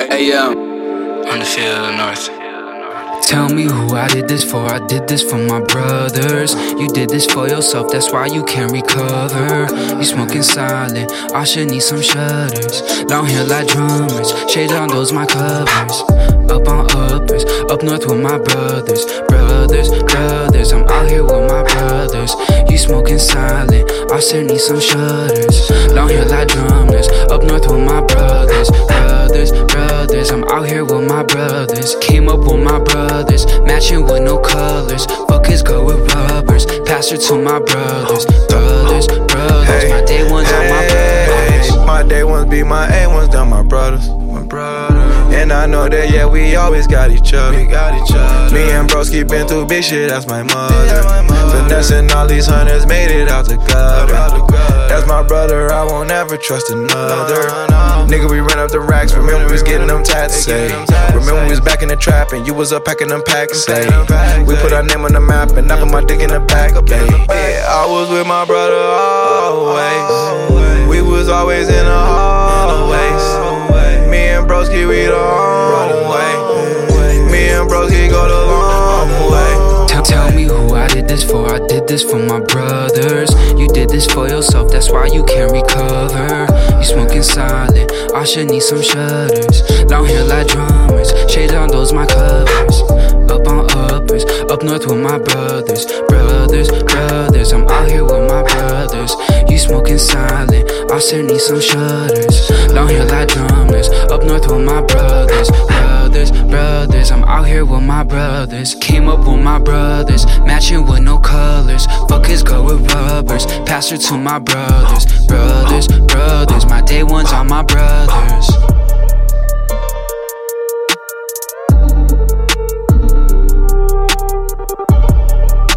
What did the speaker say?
AM on the field of north. Tell me who I did this for. I did this for my brothers. You did this for yourself, that's why you can't recover. You smoking silent, I should need some shutters. Long hair like drummers, shade on those my covers. Up on uppers, up north with my brothers. Brothers, brothers, I'm out here with my brothers. You smoking silent, I should need some shutters. Long hair like drummers, up north with my brothers. Brothers, brothers. Came up with my brothers, matching with no colors. Fuckers go with rubbers. Pass her to my brothers. Brothers, brothers, my day ones are my brothers. My day ones be my A ones, they're my brothers. My brothers. And I know that, yeah, we always got each other. We got each other. Me and broski been through big shit, that's my mother. Finessing all these hunters, made it out the won't ever trust another. Nigga, we ran up the racks, remember we was getting them tats, say. Remember we was back in the trap and you was up packing them packs, say. We put our name on the map and I put my dick in the back, babe. Yeah, I was with my brother always. We was always in this for my brothers. You did this for yourself, that's why you can't recover. You smoking silent, I should need some shutters. Long hair like drummers, shades on those my covers. Up on uppers, up north with my brothers. Brothers, brothers, I'm out here with my brothers. You smoking silent, I should need some shutters. Long hair like drummers, up north with my brothers. Here with my brothers. Came up with my brothers, matching with no colors. Fuckers go with rubbers. Pass her to my brothers. Brothers, brothers, my day ones are my brothers.